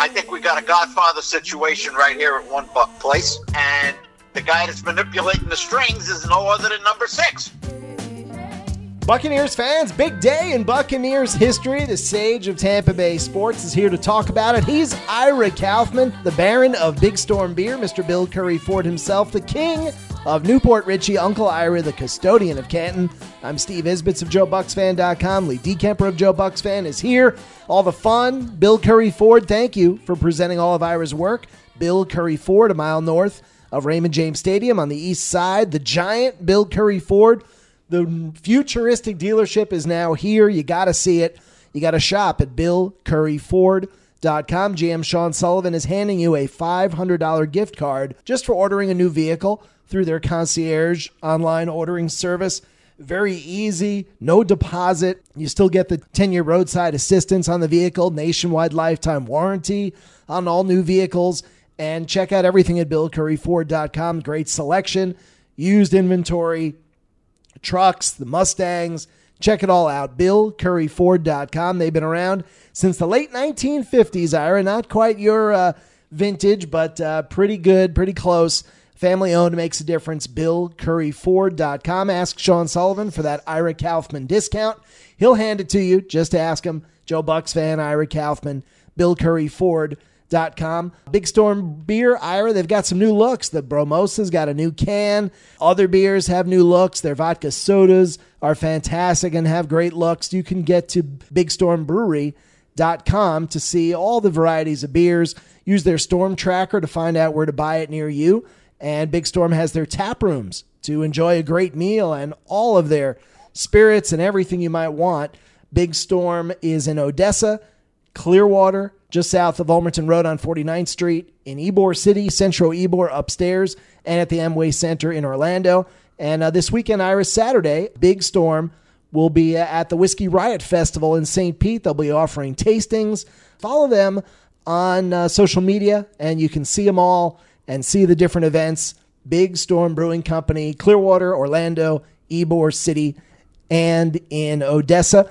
I think we got a Godfather situation right here at One Buc Place, and the guy that's manipulating the strings is no other than number six. Buccaneers fans, big day in Buccaneers history. The sage of Tampa Bay sports is here to talk about it. He's Ira Kaufman, the Baron of Big Storm Beer, Mr. Bill Currie Ford himself, the king of New Port Richey, Uncle Ira, the custodian of Canton. I'm Steve Isbitz of JoeBucsFan.com. Lee DeKemper of Joe Bucs Fan is here. All the fun. Bill Currie Ford, thank you for presenting all of Ira's work. Bill Currie Ford, a mile north of Raymond James Stadium on the east side. The giant Bill Currie Ford the futuristic dealership is now here. You got to see it. You got to shop at BillCurrieFord.com. GM Sean Sullivan is handing you a $500 gift card just for ordering a new vehicle through their concierge online ordering service. Very easy, no deposit. You still get the 10 year roadside assistance on the vehicle, nationwide lifetime warranty on all new vehicles. And check out everything at BillCurrieFord.com. Great selection, used inventory, trucks, the Mustangs. Check it all out. BillCurrieFord.com. They've been around since the late 1950s, Ira. Not quite your uh, vintage, but uh, pretty good, pretty close. Family owned makes a difference. BillCurrieFord.com. Ask Sean Sullivan for that Ira Kaufman discount. He'll hand it to you. Just ask him. Joe Bucs fan, Ira Kaufman, BillCurrieFord.com. Curry Big Storm Beer, Ira, they've got some new looks. The Bromosa's got a new can. Other beers have new looks. Their vodka sodas are fantastic and have great looks. You can get to bigstormbrewery.com to see all the varieties of beers. Use their storm tracker to find out where to buy it near you. And Big Storm has their tap rooms to enjoy a great meal and all of their spirits and everything you might want. Big Storm is in Odessa, Clearwater, just south of Ulmerton Road on 49th Street, in Ybor City, Central Ybor upstairs, and at the Amway Center in Orlando. And uh, this weekend, Iris Saturday, Big Storm will be at the Whiskey Riot Festival in St. Pete. They'll be offering tastings. Follow them on uh, social media, and you can see them all and see the different events. Big Storm Brewing Company, Clearwater, Orlando, Ybor City, and in Odessa.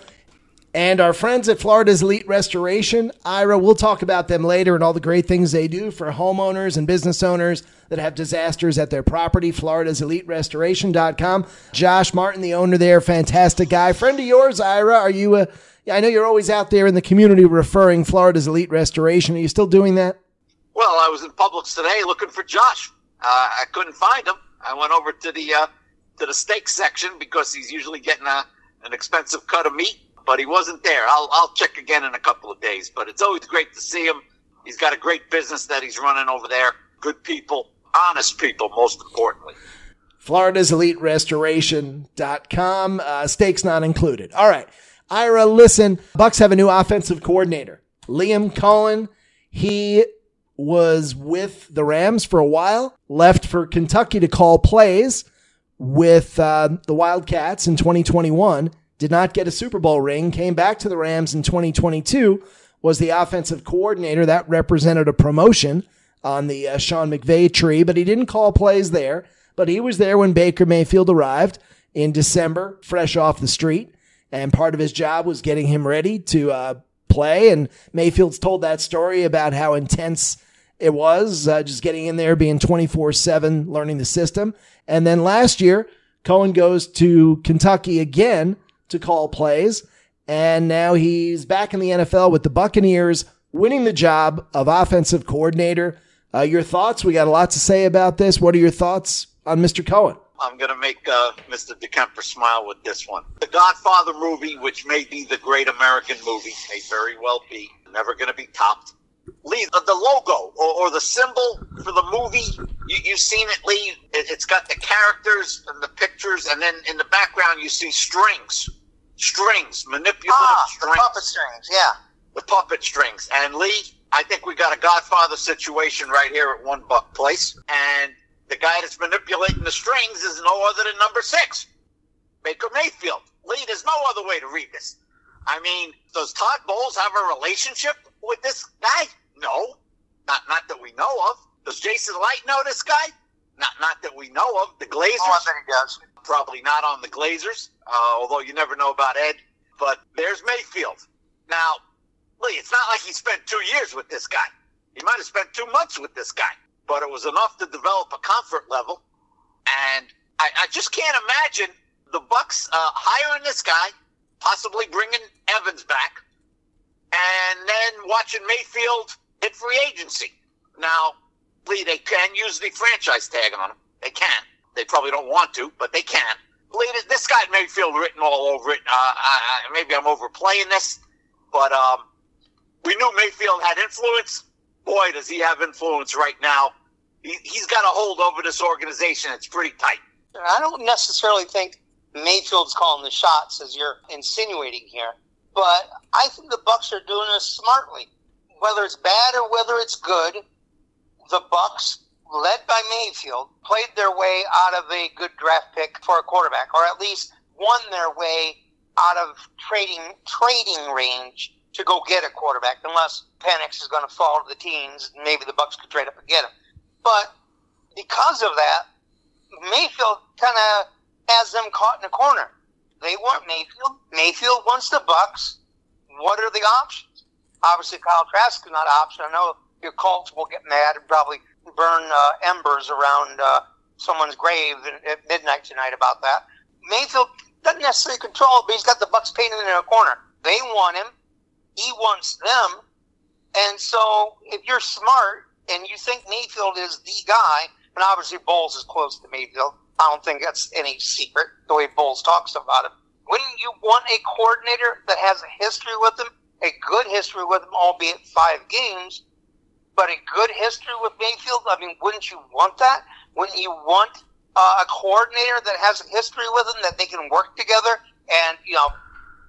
And our friends at Florida's Elite Restoration, Ira, we'll talk about them later and all the great things they do for homeowners and business owners that have disasters at their property. Florida's Elite Restoration.com. Josh Martin, the owner there, fantastic guy. Friend of yours, Ira, are you a, yeah, I know you're always out there in the community referring Florida's Elite Restoration. Are you still doing that? Well, I was in Publix today looking for Josh. Uh, I couldn't find him. I went over to the uh, to the steak section because he's usually getting a, an expensive cut of meat but he wasn't there. I'll, I'll check again in a couple of days, but it's always great to see him. He's got a great business that he's running over there. Good people, honest people, most importantly. Florida's Elite Restoration.com. Uh, stakes not included. All right. Ira, listen, Bucks have a new offensive coordinator, Liam Coen. He was with the Rams for a while, left for Kentucky to call plays with uh, the Wildcats in 2021 did not get a Super Bowl ring, came back to the Rams in 2022, was the offensive coordinator. That represented a promotion on the uh, Sean McVay tree, but he didn't call plays there. But he was there when Baker Mayfield arrived in December, fresh off the street. And part of his job was getting him ready to uh, play. And Mayfield's told that story about how intense it was, uh, just getting in there, being 24 7, learning the system. And then last year, Coen goes to Kentucky again to call plays. And now he's back in the NFL with the Buccaneers, winning the job of offensive coordinator. Uh, your thoughts? We got a lot to say about this. What are your thoughts on Mr. Coen? I'm going to make uh, Mr. DeKemper smile with this one. The Godfather movie, which may be the great American movie, may very well be, never going to be topped. Lee, the logo or, or, the symbol for the movie, you, have seen it, Lee. It, has got the characters and the pictures, and then in the background you see strings strings, manipulative ah, strings. The puppet strings, yeah. The puppet strings. And Lee, I think we got a Godfather situation right here at One Buc Place. And the guy that's manipulating the strings is no other than number six, Baker Mayfield. Lee, there's no other way to read this. I mean, does Todd Bowles have a relationship with this guy? No, not not that we know of. Does Jason Licht know this guy? Not not that we know of. The Glazers. Oh, I bet he does. Probably not on the Glazers uh, although you never know about Ed. But there's Mayfield. Now, Lee, it's not like he spent two years with this guy. He might have spent two months with this guy, but it was enough to develop a comfort level. And I, I just can't imagine the Bucks uh, hiring this guy, possibly bringing Evans back, and then watching Mayfield hit free agency. Now, Lee, they can use the franchise tag on him. They can. They probably don't want to, but they can. Lee, this guy Mayfield written all over it. Uh, I, I, maybe I'm overplaying this, but um, we knew Mayfield had influence. Boy, does he have influence right now. He, he's got a hold over this organization. It's pretty tight. I don't necessarily think Mayfield's calling the shots, as you're insinuating here. But I think the Bucks are doing this smartly. Whether it's bad or whether it's good, the Bucks, led by Mayfield, played their way out of a good draft pick for a quarterback, or at least won their way out of trading trading range to go get a quarterback, unless Penix is going to fall to the teens. Maybe the Bucks could trade up and get him. But because of that, Mayfield kind of has them caught in a corner. They want Mayfield. Mayfield wants the Bucks. What are the options? Obviously, Kyle Trask is not an option. I know your Colts will get mad and probably burn uh, embers around uh, someone's grave at midnight tonight about that. Mayfield doesn't necessarily control it, but he's got the Bucks painted in a corner. They want him. He wants them. And so, if you're smart and you think Mayfield is the guy, and obviously Bowles is close to Mayfield, I don't think that's any secret the way Bowles talks about him. Wouldn't you want a coordinator that has a history with him, a good history with him, albeit five games, but a good history with Mayfield? I mean, wouldn't you want that? Wouldn't you want uh, a coordinator that has a history with him that they can work together and you know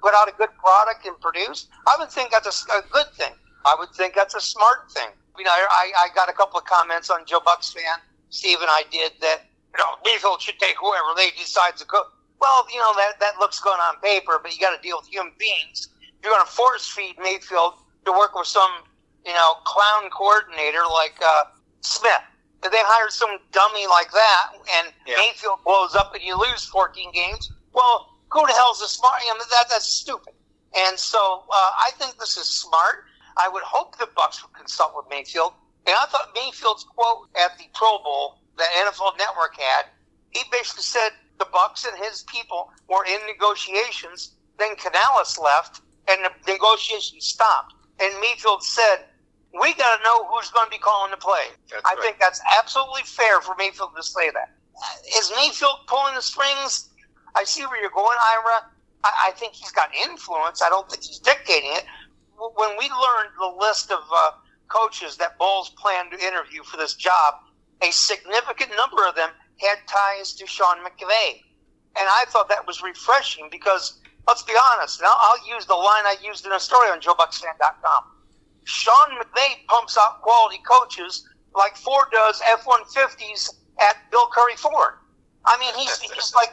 put out a good product and produce? I would think that's a, a good thing. I would think that's a smart thing. You know, I, I got a couple of comments on Joe Bucs fan. Steve and I did that you know, Mayfield should take whoever they decide to go. Well, you know, that, that looks good on paper, but you got to deal with human beings. You're going to force feed Mayfield to work with some, you know, clown coordinator like uh, Smith. If they hired some dummy like that and yeah. Mayfield blows up and you lose 14 games, well, who the hell's a smart? I mean, that, that's stupid. And so uh, I think this is smart. I would hope the Bucks would consult with Mayfield. And I thought Mayfield's quote at the Pro Bowl that NFL Network had, he basically said the Bucks and his people were in negotiations. Then Canales left, and the negotiations stopped. And Mayfield said, "We got to know who's going to be calling the play." That's I right. think that's absolutely fair for Mayfield to say that. Is Mayfield pulling the strings? I see where you're going, Ira. I, I think he's got influence. I don't think he's dictating it. When we learned the list of uh, coaches that Bowles planned to interview for this job, a significant number of them had ties to Sean McVay. And I thought that was refreshing because, let's be honest, I'll, I'll use the line I used in a story on JoeBucsFan.com. Sean McVay pumps out quality coaches like Ford does F 150s at Bill Currie Ford. I mean, he's, he's like,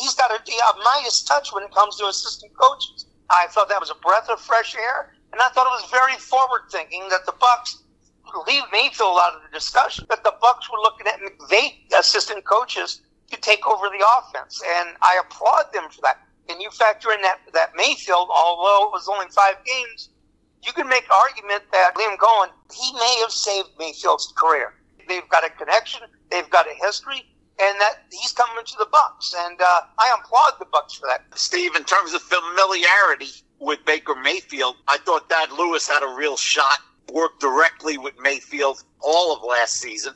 he's got a, a Midas touch when it comes to assistant coaches. I thought that was a breath of fresh air, and I thought it was very forward thinking that the Bucks leave Mayfield out of the discussion. But the Bucks were looking at McVay assistant coaches to take over the offense, and I applaud them for that. And you factor in that that Mayfield, although it was only five games, you can make argument that Liam Coen he may have saved Mayfield's career. They've got a connection, they've got a history, and that he's coming to the Bucks, and uh, I applaud the Bucks for that. Steve, in terms of familiarity with Baker Mayfield, I thought Thad Lewis had a real shot worked directly with Mayfield all of last season,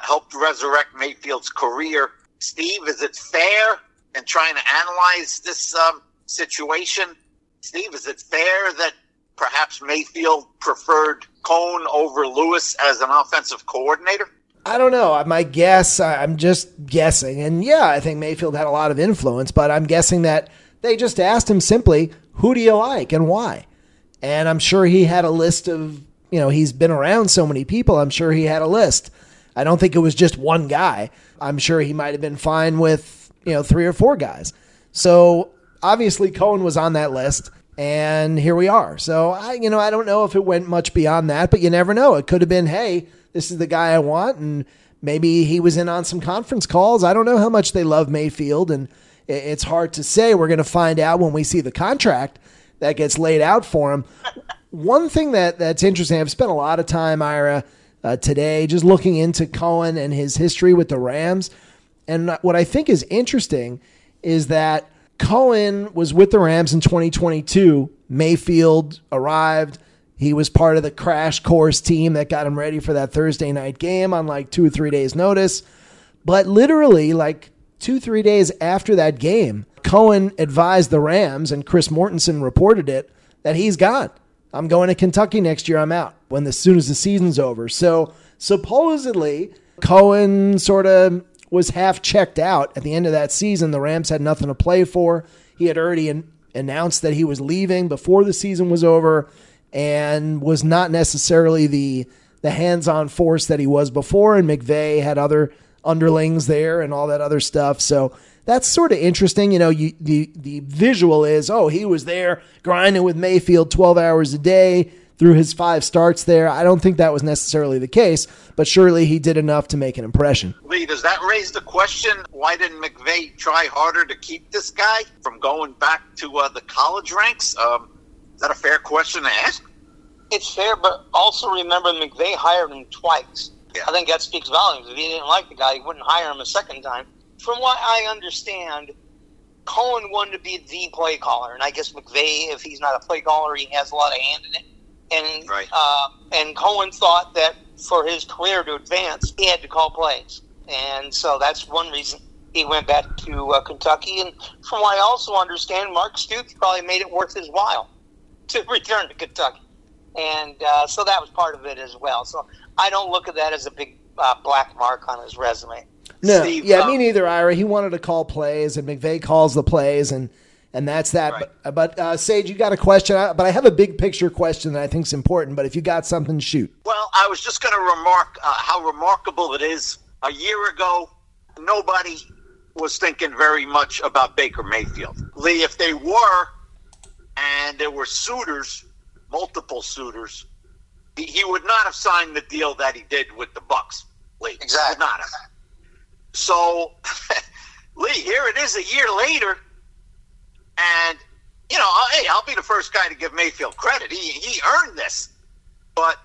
helped resurrect Mayfield's career. Steve, is it fair in trying to analyze this um, situation? Steve, is it fair that perhaps Mayfield preferred Coen over Lewis as an offensive coordinator? I don't know. My guess, I'm just guessing. And yeah, I think Mayfield had a lot of influence, but I'm guessing that they just asked him simply, who do you like and why? And I'm sure he had a list of you know, he's been around so many people. I'm sure he had a list. I don't think it was just one guy. I'm sure he might have been fine with, you know, three or four guys. So obviously Coen was on that list and here we are. So I, you know, I don't know if it went much beyond that, but you never know. It could have been, hey, this is the guy I want, and maybe he was in on some conference calls. I don't know how much they love Mayfield, and it's hard to say. We're going to find out when we see the contract that gets laid out for him one thing that that's interesting, I've spent a lot of time, Ira, uh, today just looking into Coen and his history with the Rams. And what I think is interesting is that Coen was with the Rams in 2022. Mayfield arrived. He was part of the crash course team that got him ready for that Thursday night game on like two or three days' notice. But literally, like two, three days after that game, Coen advised the Rams, and Chris Mortensen reported it, that he's gone. I'm going to Kentucky next year. I'm out when as soon as the season's over. So supposedly Coen sort of was half checked out at the end of that season. The Rams had nothing to play for. He had already an- announced that he was leaving before the season was over and was not necessarily the the hands-on force that he was before and McVay had other underlings there and all that other stuff. So that's sort of interesting. You know, you, the the visual is oh he was there grinding with Mayfield twelve hours a day through his five starts there. I don't think that was necessarily the case, but surely he did enough to make an impression. Lee, does that raise the question? Why didn't McVay try harder to keep this guy from going back to uh, the college ranks? Um, is that a fair question to ask? It's fair, but also remember McVay hired him twice. Yeah. I think that speaks volumes. If he didn't like the guy, he wouldn't hire him a second time from what I understand, Coen wanted to be the play caller, and I guess McVay, if he's not a play caller, he has a lot of hand in it. And right. uh, and Coen thought that for his career to advance, he had to call plays, and so that's one reason he went back to uh, Kentucky. And from what I also understand, Mark Stoops probably made it worth his while to return to Kentucky, and uh, so that was part of it as well. So I don't look at that as a big uh, black mark on his resume. No, Steve, yeah, um, me neither, Ira. He wanted to call plays, and McVay calls the plays, and and that's that. Right. But, but uh, Sage, you got a question, but I have a big picture question that I think is important. But if you got something, shoot. Well, I was just going to remark uh, how remarkable it is. A year ago, nobody was thinking very much about Baker Mayfield. Lee, if they were, and there were suitors, multiple suitors, he, he would not have signed the deal that he did with the Bucks. Lee, exactly. not have. So, Lee, here it is a year later, and you know, hey, I'll be the first guy to give Mayfield credit. He he earned this, but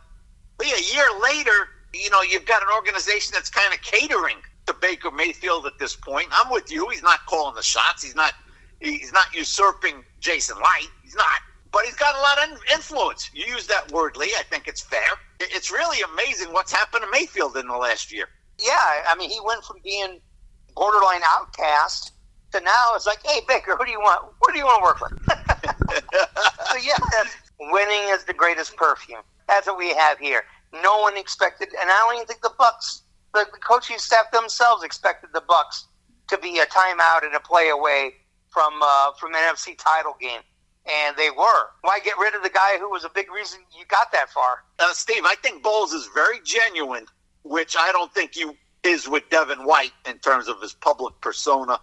Lee, a year later, you know, you've got an organization that's kind of catering to Baker Mayfield at this point. I'm with you. He's not calling the shots. He's not. He's not usurping Jason Licht. He's not. But he's got a lot of influence. You use that word, Lee. I think it's fair. It's really amazing what's happened to Mayfield in the last year yeah, I mean, he went from being borderline outcast to now it's like, hey, Baker, who do you want? What do you want to work with? so yeah, winning is the greatest perfume. That's what we have here. No one expected, and I don't even think the Bucks, the, the coaching staff themselves expected the Bucks to be a timeout and a play away from uh, from an NFC title game and they were. Why get rid of the guy who was a big reason you got that far? Uh, Steve, I think Bowles is very genuine which I don't think you is with Devin White in terms of his public persona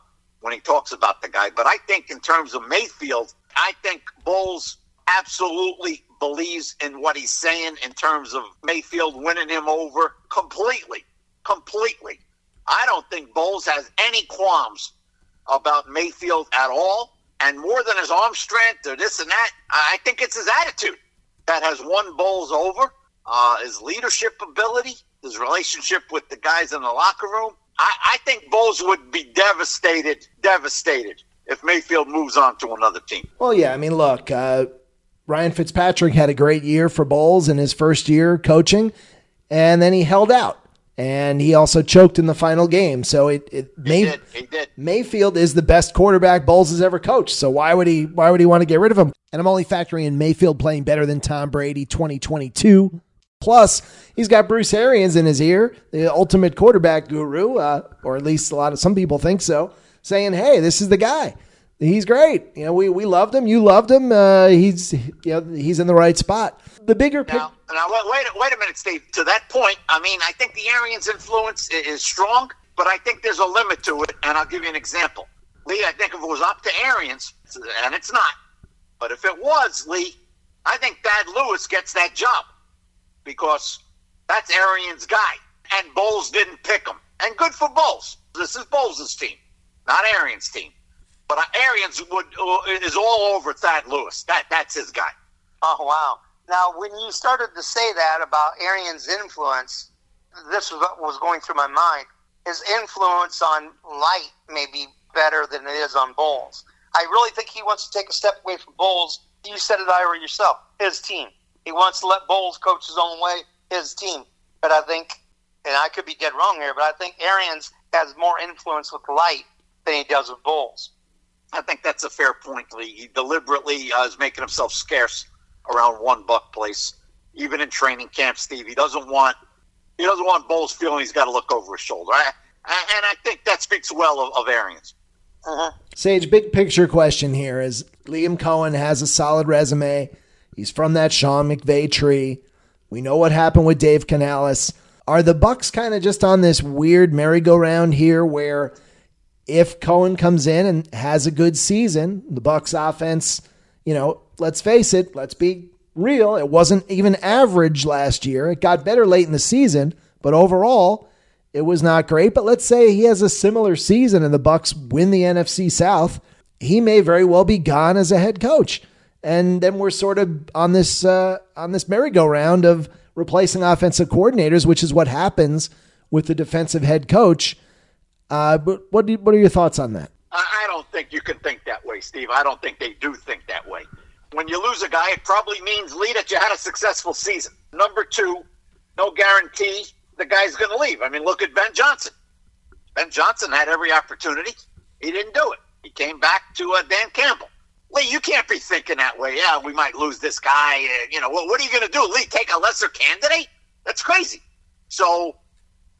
when he talks about the guy. But I think in terms of Mayfield, I think Bowles absolutely believes in what he's saying in terms of Mayfield winning him over completely. Completely. I don't think Bowles has any qualms about Mayfield at all. And more than his arm strength or this and that, I think it's his attitude that has won Bowles over, uh, his leadership ability his relationship with the guys in the locker room. I, I think Bowles would be devastated, devastated if Mayfield moves on to another team. Well, yeah, I mean, look, uh, Ryan Fitzpatrick had a great year for Bowles in his first year coaching, and then he held out. And he also choked in the final game. So it, it he May, did. He did. Mayfield is the best quarterback Bowles has ever coached. So why would he why would he want to get rid of him? And I'm only factoring in Mayfield playing better than Tom Brady 2022 Plus, he's got Bruce Arians in his ear, the ultimate quarterback guru, uh, or at least a lot of some people think so, saying, "Hey, this is the guy. He's great. You know, we, we loved him. You loved him. Uh, he's you know he's in the right spot. The bigger picture. Now, now wait, wait a minute, Steve. To that point, I mean, I think the Arians' influence is strong, but I think there's a limit to it, and I'll give you an example. Lee, I think if it was up to Arians, and it's not, but if it was, Lee, I think Thad Lewis gets that job because that's Arians' guy. And Bowles didn't pick him. And good for Bowles. This is Bowles' team, not Arians' team. But Arians would uh, is all over Thad Lewis. That that's his guy. Oh wow! Now, when you started to say that about Arians' influence, this was what was going through my mind. His influence on Licht may be better than it is on Bowles. I really think he wants to take a step away from Bowles. You said it, Ira, yourself. His team. He wants to let Bowles coach his own way, his team. But I think, and I could be dead wrong here, but I think Arians has more influence with Licht than he does with Bowles. I think that's a fair point, Lee. He deliberately uh, is making himself scarce around one buc place, even in training camp. Steve, he doesn't want he doesn't want Bowles feeling he's got to look over his shoulder, I, and I think that speaks well of, of Arians. Uh-huh. Sage, big picture question here is Liam Coen has a solid resume. He's from that Sean McVay tree. We know what happened with Dave Canales. Are the Bucks kind of just on this weird merry-go-round here where if Coen comes in and has a good season, the Bucks offense, you know, let's face it, let's be real. It wasn't even average last year. It got better late in the season, but overall, it was not great. But let's say he has a similar season and the Bucks win the NFC South, he may very well be gone as a head coach. And then we're sort of on this uh, on this merry-go-round of replacing offensive coordinators, which is what happens with the defensive head coach. Uh, but what you, what are your thoughts on that? I don't think you can think that way, Steve. I don't think they do think that way. When you lose a guy, it probably means, Lee, that you had a successful season. Number two, no guarantee the guy's going to leave. I mean, look at Ben Johnson. Ben Johnson had every opportunity. He didn't do it. He came back to uh, Dan Campbell. Lee, you can't be thinking that way. Yeah, we might lose this guy. Uh, you know, what, what are you going to do, Lee? Take a lesser candidate? That's crazy. So,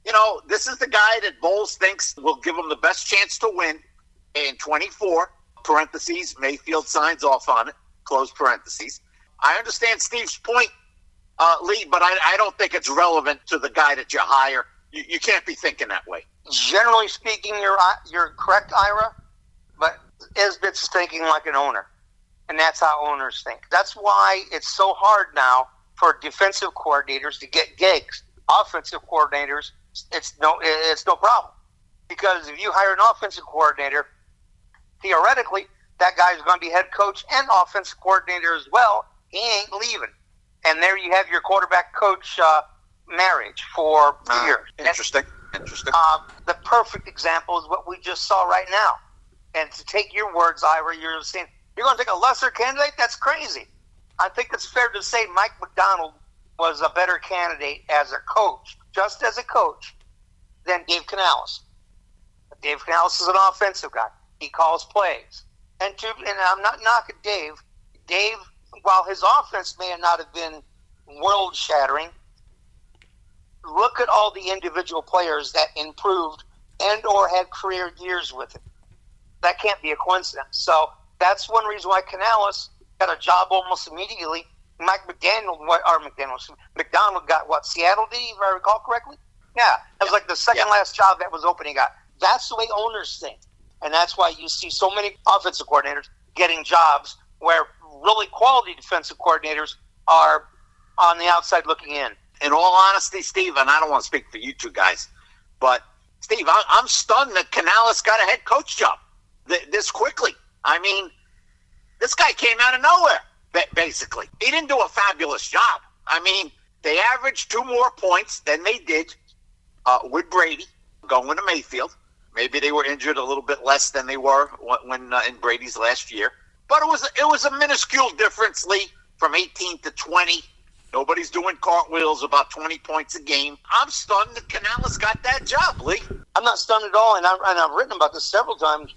you know, this is the guy that Bowles thinks will give him the best chance to win in 24, parentheses, Mayfield signs off on it, close parentheses. I understand Steve's point, uh, Lee, but I, I, don't think it's relevant to the guy that you hire. You, you can't be thinking that way. Generally speaking, you're, uh, you're correct, Ira, but Esbit's thinking like an owner, and that's how owners think. That's why it's so hard now for defensive coordinators to get gigs. Offensive coordinators, it's no, it's no problem because if you hire an offensive coordinator theoretically, that guy's going to be head coach and offensive coordinator as well. He ain't leaving. And there you have your quarterback coach uh, marriage for uh, years. Interesting. Interesting. Uh, the perfect example is what we just saw right now. And to take your words, Ira, you're saying you're going to take a lesser candidate? That's crazy. I think it's fair to say Mike Macdonald was a better candidate as a coach, just as a coach, than Dave Canales. Dave Canales is an offensive guy. He calls plays. And to and I'm not knocking Dave. Dave, while his offense may not have been world shattering, look at all the individual players that improved and or had career years with him. That can't be a coincidence. So that's one reason why Canales got a job almost immediately. Mike McDaniel, what or McDaniel, Macdonald got what Seattle did if I recall correctly? Yeah, it was like the second yeah. last job that was open he got. That's the way owners think. And that's why you see so many offensive coordinators getting jobs where really quality defensive coordinators are on the outside looking in. In all honesty, Steve, and I don't want to speak for you two guys, but Steve, I'm stunned that Canales got a head coach job this quickly. I mean, this guy came out of nowhere, basically. He didn't do a fabulous job. I mean, they averaged two more points than they did uh, with Brady going to Mayfield. Maybe they were injured a little bit less than they were when uh, in Brady's last year. But it was it was a minuscule difference, Lee, from 18 to 20. Nobody's doing cartwheels about 20 points a game. I'm stunned that Canales got that job, Lee. I'm not stunned at all, and, I, and I've written about this several times.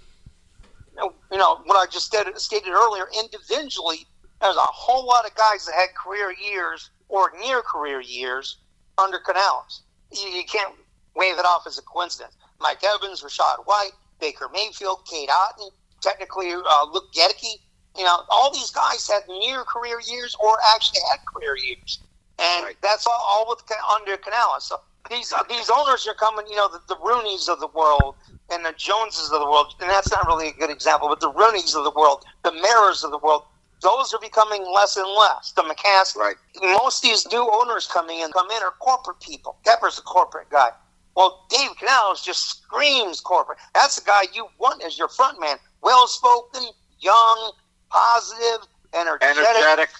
You know, what I just stated, stated earlier, individually, there's a whole lot of guys that had career years or near career years under Canales. You, you can't wave it off as a coincidence. Mike Evans, Rachaad White, Baker Mayfield, Cade Otton, technically uh, Luke Goedeke. You know, all these guys had near career years or actually had career years, and right. that's all, all with under Canales. So these uh, these owners are coming. You know, the, the Rooneys of the world and the Joneses of the world, and that's not really a good example, but the Rooneys of the world, the Mayors of the world, those are becoming less and less. The McCaskey, right. most of these new owners coming in come in are corporate people. Tepper's a corporate guy. Well, Dave Canales just screams corporate. That's the guy you want as your front man. Well spoken, young, positive, energetic. energetic.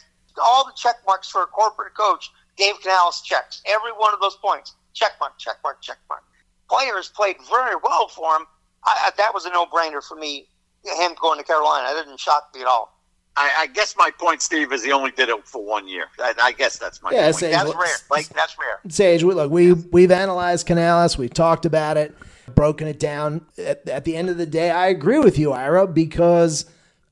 all the check marks for a corporate coach. Dave Canales checks every one of those points. Check mark, check mark, check mark. Players played very well for him. I, I, that was a no-brainer for me. Him going to Carolina, it didn't shock me at all. I, I, guess my point, Steve, is he only did it for one year. I, I guess that's my yeah, point. Sage, that's rare. Like that's rare. Sage, we, look, we we've analyzed Canales. We've talked about it, broken it down. At, at the end of the day, I agree with you, Ira, because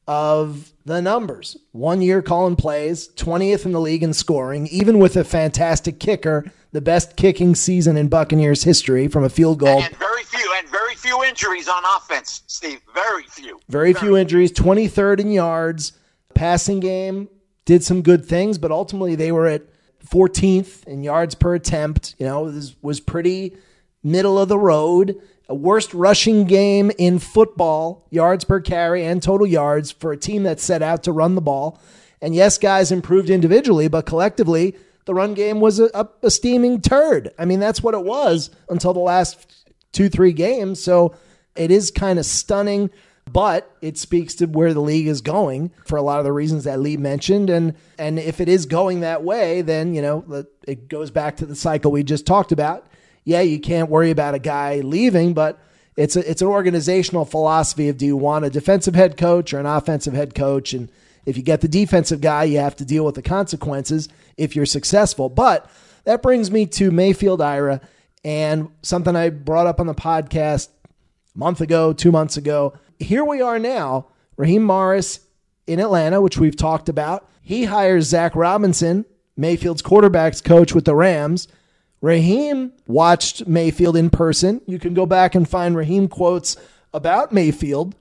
of the numbers. One year calling plays, 20th in the league in scoring, even with a fantastic kicker, the best kicking season in Buccaneers history from a field goal. And very few, and very few injuries on offense, Steve. Very few. Very, very few injuries. 23rd in yards. Passing game did some good things, but ultimately they were at 14th in yards per attempt. You know, this was pretty middle of the road a worst rushing game in football, yards per carry and total yards for a team that set out to run the ball. And yes, guys improved individually, but collectively, the run game was a, a, a steaming turd. I mean, that's what it was until the last two, three games. So it is kind of stunning, but it speaks to where the league is going for a lot of the reasons that Lee mentioned. And and if it is going that way, then you know it goes back to the cycle we just talked about yeah, you can't worry about a guy leaving, but it's a, it's an organizational philosophy of do you want a defensive head coach or an offensive head coach and if you get the defensive guy, you have to deal with the consequences if you're successful. But that brings me to Mayfield Ira and something I brought up on the podcast a month ago, 2 months ago. Here we are now, Raheem Morris in Atlanta, which we've talked about. He hires Zach Robinson, Mayfield's quarterbacks coach with the Rams. Raheem watched Mayfield in person. You can go back and find Raheem quotes about Mayfield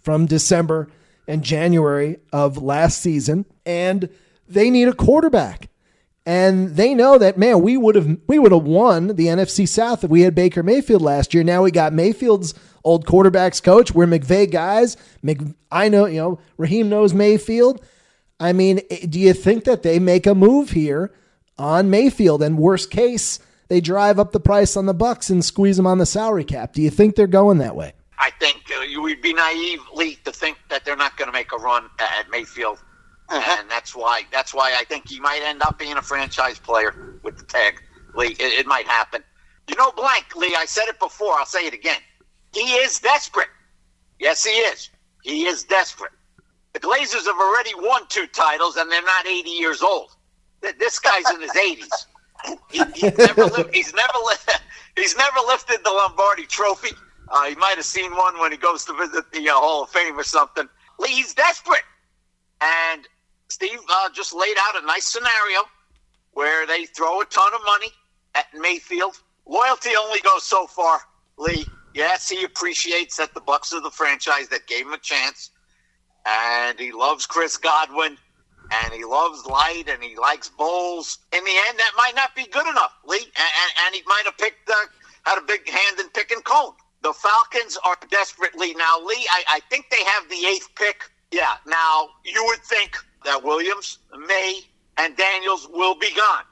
from December and January of last season. And they need a quarterback. And they know that man, we would have we would have won the NFC South if we had Baker Mayfield last year. Now we got Mayfield's old quarterbacks coach. We're McVay guys. Mc, I know, you know, Raheem knows Mayfield. I mean, eh, do you think that they make a move here on Mayfield, and worst case, they drive up the price on the Bucks and squeeze them on the salary cap. Do you think they're going that way? I think uh, you would be naive, Lee, to think that they're not going to make a run at Mayfield, uh-huh. and that's why that's why I think he might end up being a franchise player with the tag. Lee, it, it might happen. You know, blank, Lee. I said it before. I'll say it again. He is desperate. Yes, he is. He is desperate. The Glazers have already won two titles, and they're not 80 years old. This guy's in his 80s. He, he's, never li- he's, never li- he's never lifted the Lombardi Trophy. Uh, he might have seen one when he goes to visit the uh, Hall of Fame or something. He's desperate, and Steve uh, just laid out a nice scenario where they throw a ton of money at Mayfield. Loyalty only goes so far, Lee. Yes, he appreciates that the Bucks are the franchise that gave him a chance, and he loves Chris Godwin and he loves Licht and he likes Bowles. In the end, that might not be good enough, Lee, and, and, and he might have picked uh, had a big hand in picking Coen. The Falcons are desperately now, Lee. I, I think they have the eighth pick. Yeah. Now you would think that Williams, May, and Daniels will be gone.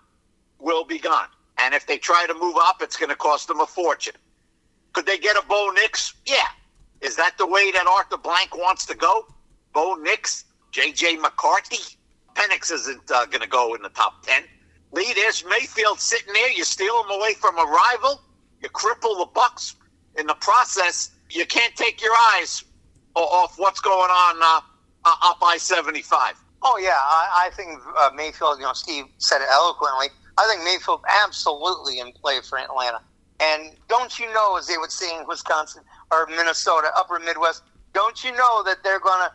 Will be gone. And if they try to move up, it's going to cost them a fortune. Could they get a Bo Nix? Yeah. Is that the way that Arthur Blank wants to go? Bo Nix, J.J. McCarthy? Penix isn't uh, going to go in the top 10. Lee, there's Mayfield sitting there. You steal him away from a rival. You cripple the Bucks. In the process, you can't take your eyes off what's going on uh, uh up I 75. Oh, yeah. I, I think uh, Mayfield, you know, Steve said it eloquently. I think Mayfield absolutely in play for Atlanta. And don't you know, as they would say in Wisconsin or Minnesota, Upper Midwest, don't you know that they're going to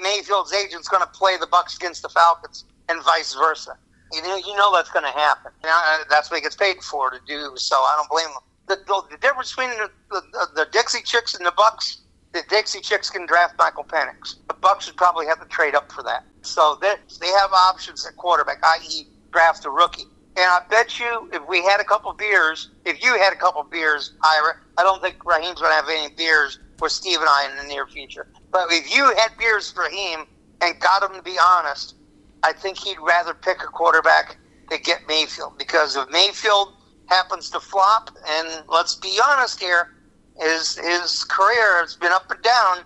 Mayfield's agent's going to play the Bucks against the Falcons and vice versa. You know, you know that's going to happen. You know, uh, that's what he gets paid for to do. So I don't blame him. The, the, difference between the, the, the, Dixie Chicks and the Bucks, the Dixie Chicks can draft Michael Penix. The Bucks would probably have to trade up for that. So they, they have options at quarterback, i.e., draft a rookie. And I bet you, if we had a couple beers, if you had a couple beers, Ira, I don't think Raheem's going to have any beers with Steve and I in the near future. But if you had beers for him and got him to be honest, I think he'd rather pick a quarterback to get Mayfield because if Mayfield happens to flop, and let's be honest here, his his career has been up and down.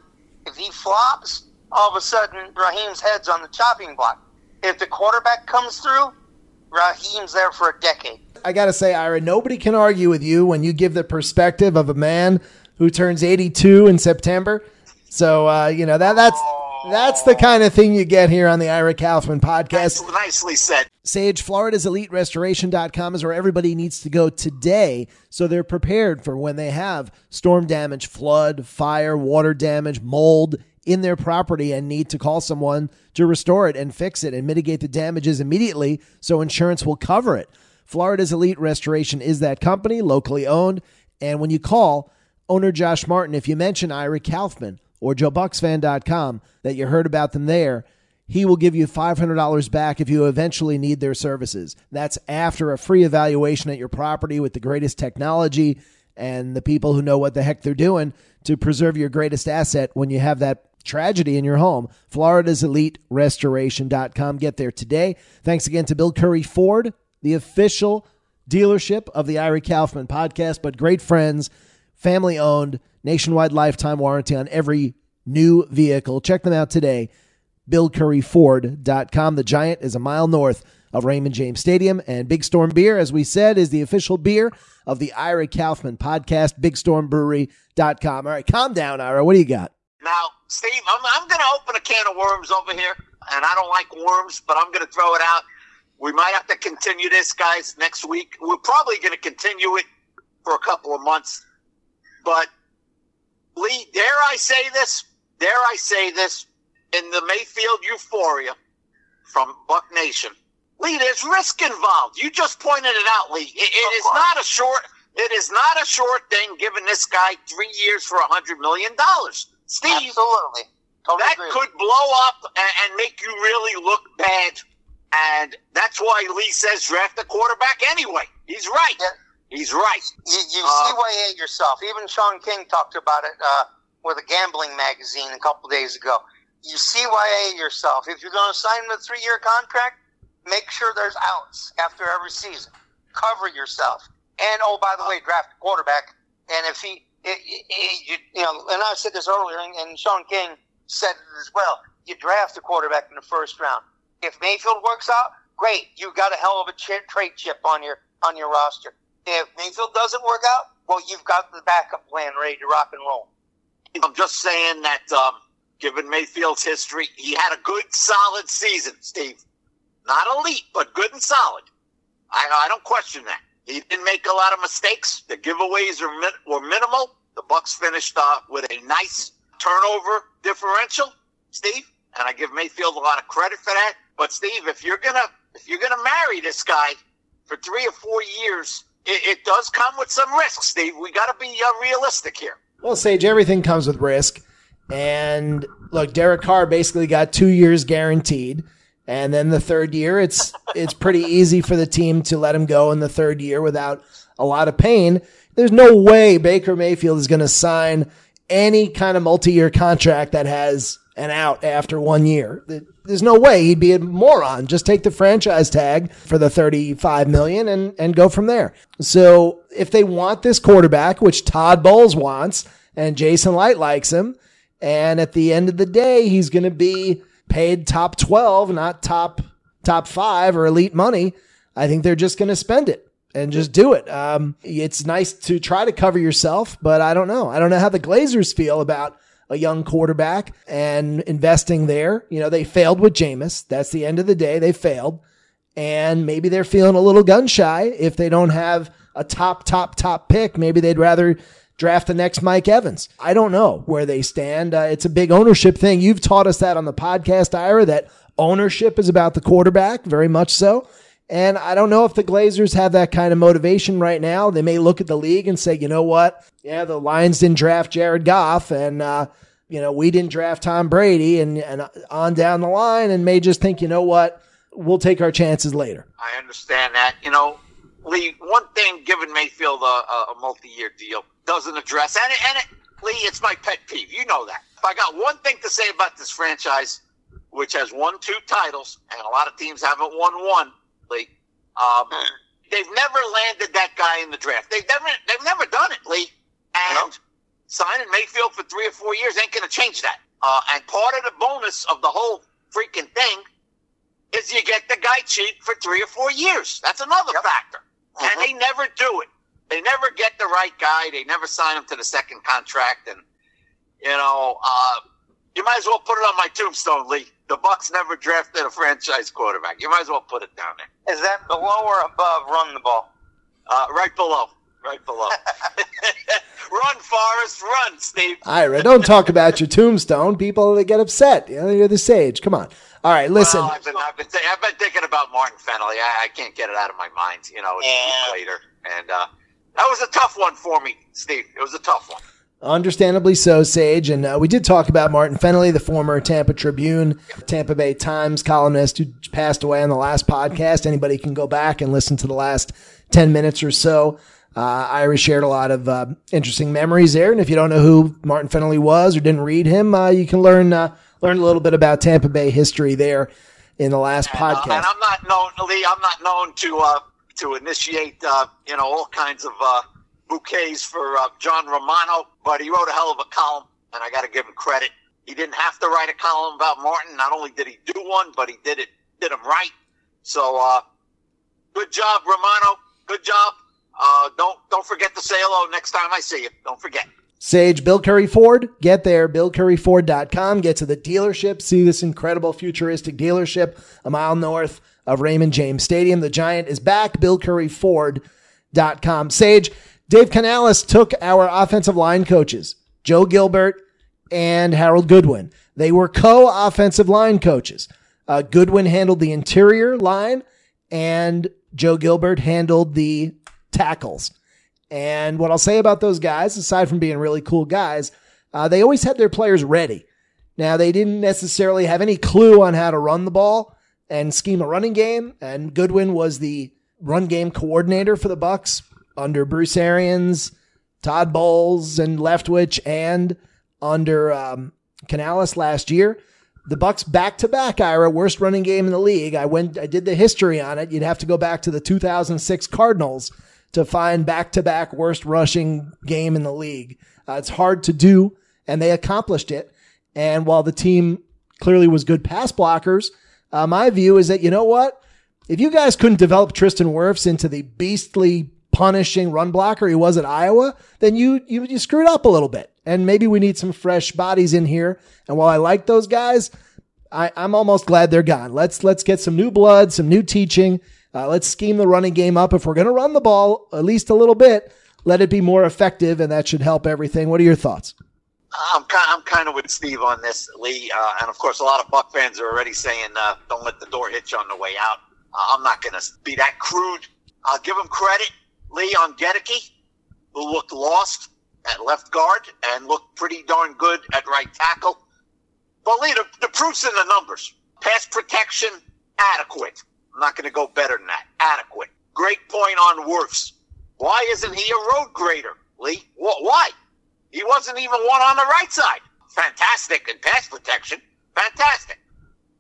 If he flops, all of a sudden Raheem's head's on the chopping block. if the quarterback comes through, Raheem's there for a decade. I got to say, Ira, nobody can argue with you when you give the perspective of a man who turns 82 in September. So, uh, you know, that that's that's the kind of thing you get here on the Ira Kaufman podcast. That's nicely said. Sage, Florida's Elite Restoration.com is where everybody needs to go today so they're prepared for when they have storm damage, flood, fire, water damage, mold in their property and need to call someone to restore it and fix it and mitigate the damages immediately so insurance will cover it. Florida's Elite Restoration is that company, locally owned. And when you call owner Josh Martin, if you mention Ira Kaufman or JoeBucsFan.com that you heard about them there, he will give you $500 back if you eventually need their services. That's after a free evaluation at your property with the greatest technology and the people who know what the heck they're doing to preserve your greatest asset when you have that tragedy in your home. Florida's Elite Restoration.com. Get there today. Thanks again to Bill Currie Ford the official dealership of the Ira Kaufman podcast, but great friends, family owned, nationwide lifetime warranty on every new vehicle. Check them out today. BillCurrieFord.com. The Giant is a mile north of Raymond James Stadium. And Big Storm Beer, as we said, is the official beer of the Ira Kaufman podcast, BigStormBrewery.com. All right, calm down, Ira. What do you got? Now, Steve, I'm, I'm going to open a can of worms over here. And I don't like worms, but I'm going to throw it out. We might have to continue this, guys, next week. We're probably going to continue it for a couple of months. But, Lee, dare I say this? Dare I say this? In the Mayfield euphoria from Buc Nation, Lee, there's risk involved. You just pointed it out, Lee. it, it is not a short. It is not a short thing giving this guy three years for a hundred million dollars. Steve, absolutely, totally that agree. could blow up and, and make you really look bad and that's why Lee says draft a quarterback anyway. He's right. Yeah. He's right. You, you uh, CYA yourself. Even Shaun King talked about it uh, with a gambling magazine a couple days ago. You CYA yourself. If you're going to sign a three year contract, make sure there's outs after every season. Cover yourself. And oh, by the way, draft a quarterback. And if he, it, it, you know, and I said this earlier, and, and Shaun King said it as well. You draft a quarterback in the first round. If Mayfield works out, great. You've got a hell of a ch- trade chip on your on your roster. If Mayfield doesn't work out, well, you've got the backup plan ready to rock and roll. I'm just saying that, um, given Mayfield's history, he had a good, solid season, Steve. Not elite, but good and solid. I, I don't question that. He didn't make a lot of mistakes. The giveaways were, min- were minimal. The Bucks finished uh, with a nice turnover differential, Steve, and I give Mayfield a lot of credit for that. But Steve, if you're gonna if you're gonna marry this guy for three or four years, it, it does come with some risk, Steve. We got to be uh, realistic here. Well, Sage, everything comes with risk. And look, Derek Carr basically got two years guaranteed. And then the third year, it's it's pretty easy for the team to let him go in the third year without a lot of pain. There's no way Baker Mayfield is going to sign any kind of multi-year contract that has an out after one year. There's no way he'd be a moron. Just take the franchise tag for the 35 million and, and go from there. So if they want this quarterback, which Todd Bowles wants and Jason Licht likes him, and at the end of the day, he's going to be paid top 12, not top, top five or elite money. I think they're just going to spend it and just do it. Um, it's nice to try to cover yourself, but I don't know. I don't know how the Glazers feel about a young quarterback and investing there. You know, they failed with Jameis. That's the end of the day. They failed. And maybe they're feeling a little gun shy if they don't have a top, top, top pick. Maybe they'd rather draft the next Mike Evans. I don't know where they stand. Uh, it's a big ownership thing. You've taught us that on the podcast, Ira, that ownership is about the quarterback, very much so. And I don't know if the Glazers have that kind of motivation right now. They may look at the league and say, you know what? Yeah, the Lions didn't draft Jared Goff and, uh, you know, we didn't draft Tom Brady and, and on down the line and may just think, you know what? We'll take our chances later. I understand that. You know, Lee, one thing given Mayfield a, a multi-year deal doesn't address, and, it, and it, Lee, it's my pet peeve. You know that. If I got one thing to say about this franchise, which has won two titles, and a lot of teams haven't won one, Lee. Um, they've never landed that guy in the draft. They've never they've never done it, Lee. And signing Mayfield for three or four years ain't going to change that. Uh, and part of the bonus of the whole freaking thing is you get the guy cheap for three or four years. That's another Yep. factor. Mhm. And they never do it. They never get the right guy. They never sign him to the second contract. And, you know, uh, you might as well put it on my tombstone, Lee. The Bucs never drafted a franchise quarterback. You might as well put it down there. Is that below or above run the ball? Uh, right below. Right below. run, Forrest, run, Steve. Ira, don't talk about your tombstone. People they get upset. You know, you're the sage. Come on. All right, listen. Well, I've been, I've been, th- I've been thinking about Martin Fennelly. I, I can't get it out of my mind. You know, it's Yeah. later, and uh, that was a tough one for me, Steve. It was a tough one. Understandably so, Sage. And uh, we did talk about Martin Fennelly, the former Tampa Tribune, Tampa Bay Times columnist who passed away on the last podcast. Anybody can go back and listen to the last 10 minutes or so. Uh, Ira shared a lot of uh, interesting memories there. And if you don't know who Martin Fennelly was or didn't read him, uh, you can learn uh, learn a little bit about Tampa Bay history there in the last And, uh, podcast. and I'm not known, Lee. I'm not known to uh, to initiate, uh, you know, all kinds of uh, bouquets for uh, John Romano, but he wrote a hell of a column, and I got to give him credit. He didn't have to write a column about Martin. Not only did he do one, but he did it, did him right. So, uh, good job, Romano. Good job. Uh, don't don't forget to say hello next time I see you. Don't forget. Sage, Bill Currie Ford, get there, BillCurrieFord.com. Get to the dealership, see this incredible futuristic dealership a mile north of Raymond James Stadium. The Giant is back, BillCurrieFord.com. Sage, Dave Canales took our offensive line coaches, Joe Gilbert and Harold Goodwin. They were co offensive line coaches. Uh, Goodwin handled the interior line, and Joe Gilbert handled the tackles. And what I'll say about those guys, aside from being really cool guys, uh, they always had their players ready. Now, they didn't necessarily have any clue on how to run the ball and scheme a running game. And Goodwin was the run game coordinator for the Bucs under Bruce Arians, Todd Bowles, and Leftwich, and under um, Canales last year. The Bucs back to back, Ira, worst running game in the league. I went, I did the history on it. You'd have to go back to the 2006 Cardinals to find back to back worst rushing game in the league. Uh, it's hard to do, and they accomplished it. And while the team clearly was good pass blockers, uh, my view is that, you know what? If you guys couldn't develop Tristan Wirfs into the beastly punishing run blocker he was at Iowa, then you, you, you screwed up a little bit. And maybe we need some fresh bodies in here. And while I like those guys, I, I'm almost glad they're gone. Let's, let's get some new blood, some new teaching. Uh, let's scheme the running game up. If we're going to run the ball at least a little bit, let it be more effective, and that should help everything. What are your thoughts? I'm kind, I'm kind of with Steve on this, Lee, uh, and of course, a lot of Buc fans are already saying, uh, "Don't let the door hit you on the way out." Uh, I'm not going to be that crude. I'll give him credit, Lee, on Goedeke, who looked lost at left guard and looked pretty darn good at right tackle. But Lee, the, the proof's in the numbers. Pass protection adequate. I'm not going to go better than that. Adequate. Great point on Wirfs. Why isn't he a road grader, Lee? Wh- Why? He wasn't even one on the right side. Fantastic in pass protection. Fantastic.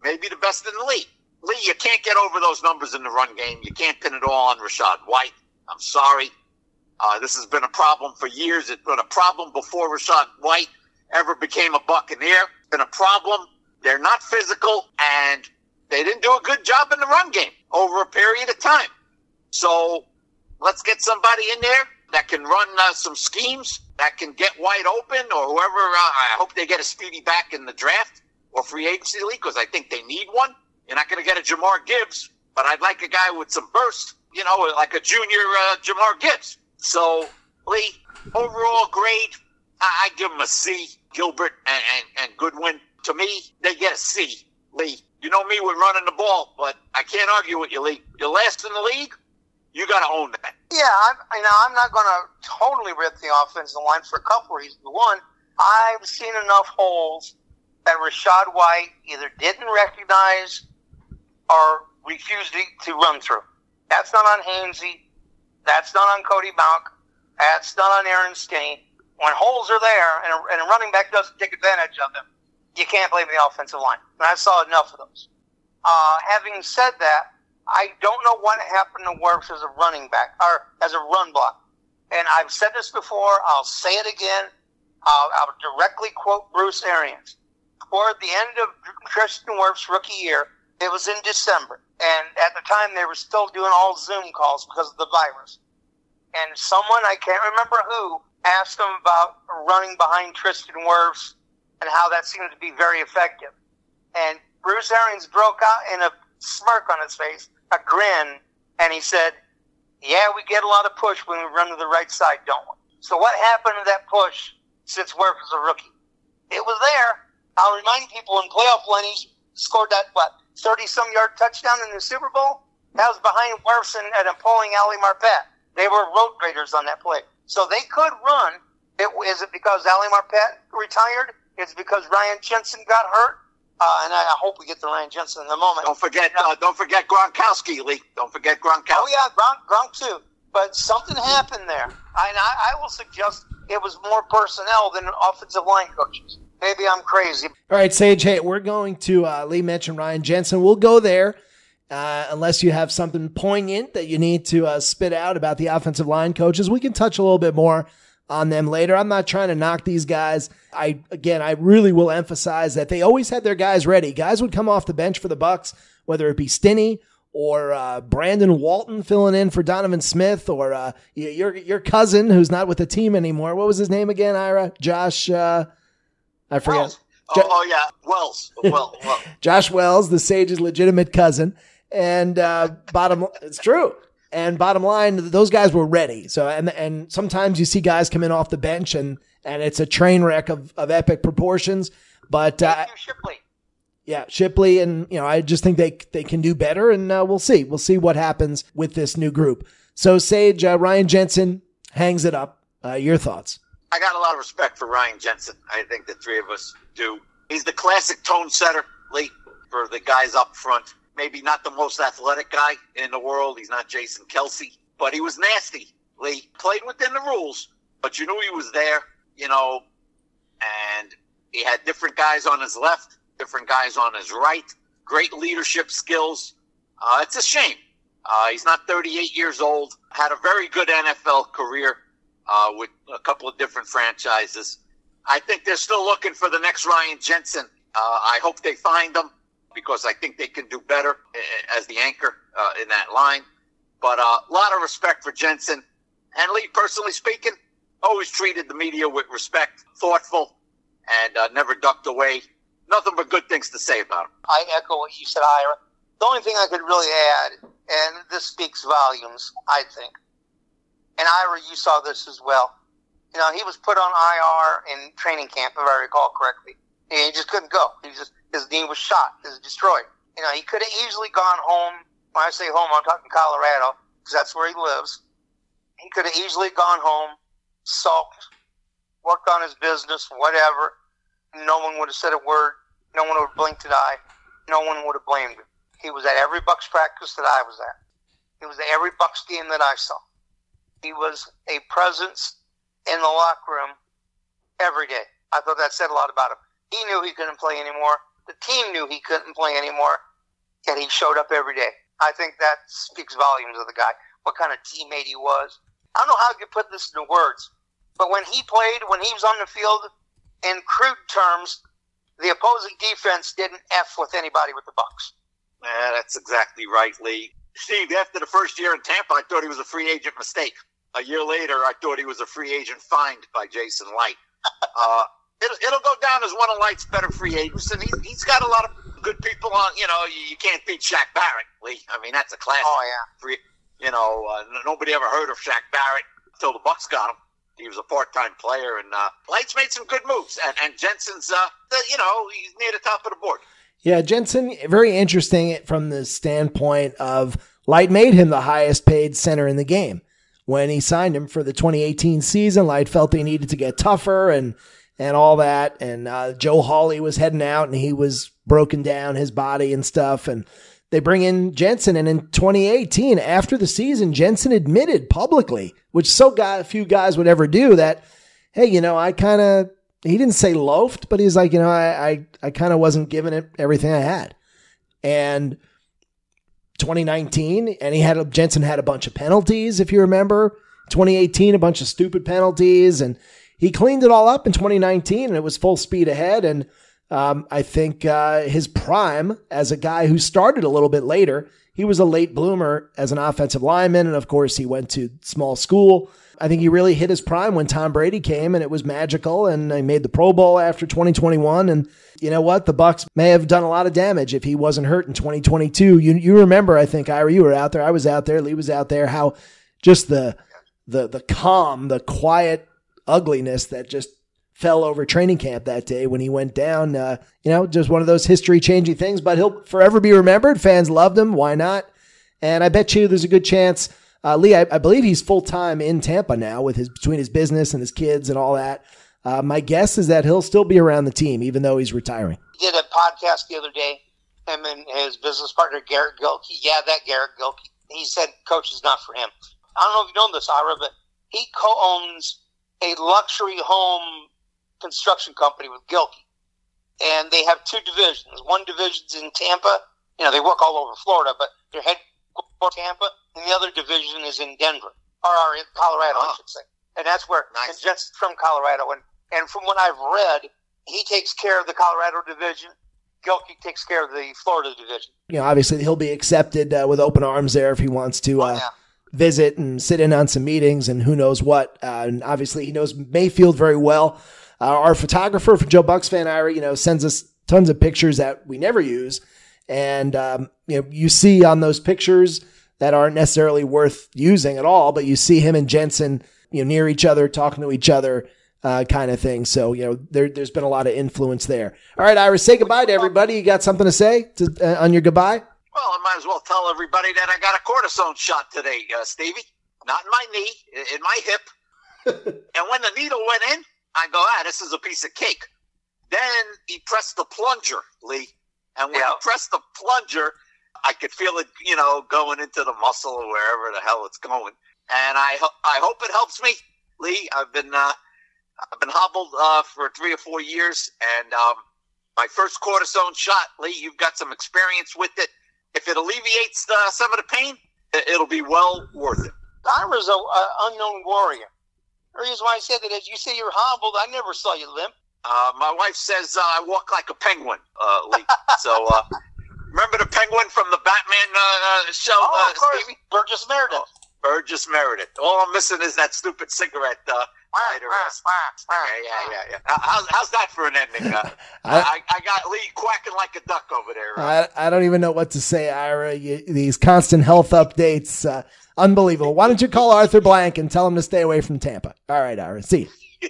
Maybe the best in the league. Lee, you can't get over those numbers in the run game. You can't pin it all on Rachaad White. I'm sorry. Uh, this has been a problem for years. It's been a problem before Rachaad White ever became a Buccaneer. It's been a problem. They're not physical, and they didn't do a good job in the run game over a period of time. So let's get somebody in there that can run uh, some schemes, that can get White open, or whoever. Uh, I hope they get a speedy back in the draft or free agency league because I think they need one. You're not going to get a Jahmyr Gibbs, but I'd like a guy with some burst, you know, like a junior uh, Jahmyr Gibbs. So, Lee, overall grade, I, I give him a C. Gilbert and, and, and Goodwin, to me, they get a C. Lee, you know me with running the ball, but I can't argue with you, Lee. You're last in the league. You got to own that. Yeah, I'm, you know, I'm not going to totally rip the offensive line for a couple reasons. One, I've seen enough holes that Rachaad White either didn't recognize or refused to, to run through. That's not on Hainsey. That's not on Cody Mauch. That's not on Aaron Stinnie. When holes are there and a, and a running back doesn't take advantage of them, you can't blame the offensive line. And I saw enough of those. Uh, having said that, I don't know what happened to Wirfs as a running back or as a run block. And I've said this before. I'll say it again. I'll, I'll directly quote Bruce Arians. Toward the end of Tristan Wirfs' rookie year, It was in December, and at the time they were still doing all Zoom calls because of the virus. And someone I can't remember who asked him about running behind Tristan Wirfs and how that seemed to be very effective. And Bruce Arians broke out in a smirk on his face, a grin, and he said, "Yeah, we get a lot of push when we run to the right side, don't we?" So what happened to that push since Wirfs was a rookie? It was there. I'll remind people in playoff when he scored that what thirty some yard touchdown in the Super Bowl. That was behind Wirfs and, and pulling Ali Marpet. They were road graders on that play, so they could run. It, is it because Ali Marpet retired? It's because Ryan Jensen got hurt. Uh, and I, I hope we get to Ryan Jensen in a moment. Don't forget, uh, don't forget Gronkowski, Lee. Don't forget Gronkowski. Oh yeah, Gronk, Gronk too. But something happened there, and I, I will suggest it was more personnel than offensive line coaches. Maybe I'm crazy. All right, Sage. Hey, we're going to uh, Lee mentioned Ryan Jensen. We'll go there. Uh, unless you have something poignant that you need to uh, spit out about the offensive line coaches, we can touch a little bit more on them later. I'm not trying to knock these guys. I again, I really will emphasize that they always had their guys ready. Guys would come off the bench for the Bucs, whether it be Stinnie or uh, Brandon Walton filling in for Donovan Smith, or uh, your your cousin who's not with the team anymore. What was his name again? Ira Josh. Uh, I forget. Wells. Oh, oh, yeah, Wells. Well, well. Josh Wells, the Sage's legitimate cousin, and uh, bottom. It's true. And bottom line, those guys were ready. So and and sometimes you see guys come in off the bench and and it's a train wreck of, of epic proportions. But uh, Shipley. Yeah, Shipley, and you know, I just think they they can do better, and uh, we'll see. We'll see what happens with this new group. So, Sage, uh, Ryan Jensen hangs it up. Uh, your thoughts? I got a lot of respect for Ryan Jensen. I think the three of us do. He's the classic tone setter, Lee, for the guys up front maybe not the most athletic guy in the world. He's not Jason Kelce, but he was nasty. Lee played within the rules, but you knew he was there, you know, and he had different guys on his left, different guys on his right, great leadership skills. Uh, it's a shame. Uh, he's not 38 years old, had a very good NFL career uh, with a couple of different franchises. I think they're still looking for the next Ryan Jensen. Uh, I hope they find him because I think they can do better as the anchor uh, in that line. But a uh, lot of respect for Jensen. And Lee, personally speaking, always treated the media with respect, thoughtful, and uh, never ducked away. Nothing but good things to say about him. I echo what you said, Ira. The only thing I could really add, and this speaks volumes, I think, and Ira, you saw this as well. You know, he was put on IR in training camp, if I recall correctly. He just couldn't go. He just his knee was shot, was destroyed. You know, he could have easily gone home. When I say home, I'm talking Colorado because that's where he lives. He could have easily gone home, sulked, worked on his business, whatever. No one would have said a word. No one would have blinked an eye. No one would have blamed him. He was at every Bucs practice that I was at. He was at every Bucs game that I saw. He was a presence in the locker room every day. I thought that said a lot about him. He knew he couldn't play anymore. The team knew he couldn't play anymore, yet he showed up every day. I think that speaks volumes of the guy, what kind of teammate he was. I don't know how you put this into words, but when he played, when he was on the field, in crude terms, the opposing defense didn't F with anybody with the Bucs. Yeah, that's exactly right, Lee. Steve, after the first year in Tampa, I thought he was a free agent mistake. A year later, I thought he was a free agent find by Jason Licht. Uh, it'll, it'll go down as one of Licht's better free agents, and he's, he's got a lot of good people on. You know, you, you can't beat Shaq Barrett, Lee. I mean, that's a classic. Oh yeah. Free, you know, uh, nobody ever heard of Shaq Barrett until the Bucs got him. He was a part-time player, and uh, Licht's made some good moves, and, and Jensen's, uh, the, you know, he's near the top of the board. Yeah, Jensen, very interesting from the standpoint of Licht made him the highest paid center in the game. When he signed him for the 2018 season, Licht felt they needed to get tougher and and all that. And uh, Joe Hawley was heading out and he was broken down, his body and stuff. And they bring in Jensen. And in 2018, after the season, Jensen admitted publicly, which so a few guys would ever do, that, hey, you know, I kind of, he didn't say loafed, but he's like, you know, I, I, I kind of wasn't giving it everything I had. And 2019, and he had Jensen had a bunch of penalties, if you remember. 2018, a bunch of stupid penalties and he cleaned it all up in 2019 and it was full speed ahead. And Um, I think uh, his prime as a guy who started a little bit later, he was a late bloomer as an offensive lineman. And of course, he went to small school. I think he really hit his prime when Tom Brady came and it was magical and he made the Pro Bowl after 2021 and you know what? The Bucs may have done a lot of damage if he wasn't hurt in 2022. You you remember I think Ira you were out there. I was out there. Lee was out there. How just the the the calm the quiet ugliness that just fell over training camp that day when he went down uh, you know just one of those history changing things but he'll forever be remembered. Fans loved him. Why not? And I bet you there's a good chance uh, Lee, I, I, believe he's full time in Tampa now with his between his business and his kids and all that. Uh, my guess is that he'll still be around the team even though he's retiring. He did a podcast the other day. Him and his business partner Garrett Gilkey. Yeah, that Garrett Gilkey. He said coach is not for him. I don't know if you know this, Ira, but he co-owns a luxury home construction company with Gilkey, and they have two divisions. One division's in Tampa. You know, they work all over Florida, but their head Tampa, and the other division is in Denver or, or in Colorado, oh. I should say. And that's where nice. and just from Colorado. And and from what I've read, he takes care of the Colorado division. Gilkey takes care of the Florida division. You know, obviously he'll be accepted uh, with open arms there if he wants to. Uh, oh, yeah. Visit and sit in on some meetings and who knows what. Uh, and obviously, he knows Mayfield very well. Uh, our photographer for Joe Bucs fan, Ira, you know, sends us tons of pictures that we never use. And, um, you know, you see on those pictures that aren't necessarily worth using at all, but you see him and Jensen, you know, near each other, talking to each other, uh, kind of thing. So, you know, there, has been a lot of influence there. All right, Iris, say goodbye to everybody. You got something to say to, uh, on your goodbye? Well, I might as well tell everybody that I got a cortisone shot today, uh, Stevie. Not in my knee, in my hip. and when the needle went in, I go, ah, this is a piece of cake. Then he pressed the plunger, Lee. And when yeah. he pressed the plunger, I could feel it, you know, going into the muscle or wherever the hell it's going. And I, I hope it helps me, Lee. I've been, uh, I've been hobbled uh, for three or four years, and um, my first cortisone shot, Lee. You've got some experience with it. If it alleviates uh, some of the pain, it'll be well worth it. I was an unknown warrior. The reason why I said that is you say you're hobbled. I never saw you limp. Uh, my wife says uh, I walk like a penguin, uh, Lee. so uh, remember the penguin from the Batman uh, show? Oh, of course. Stevie? Burgess Meredith. Oh, Burgess Meredith. All I'm missing is that stupid cigarette. Uh, yeah, yeah, yeah, yeah. How's, how's that for an ending? Uh, I, I, got Lee quacking like a duck over there. Uh. I, I don't even know what to say, Ira. You, these constant health updates, uh, unbelievable. Why don't you call Arthur Blank and tell him to stay away from Tampa? All right, Ira. See.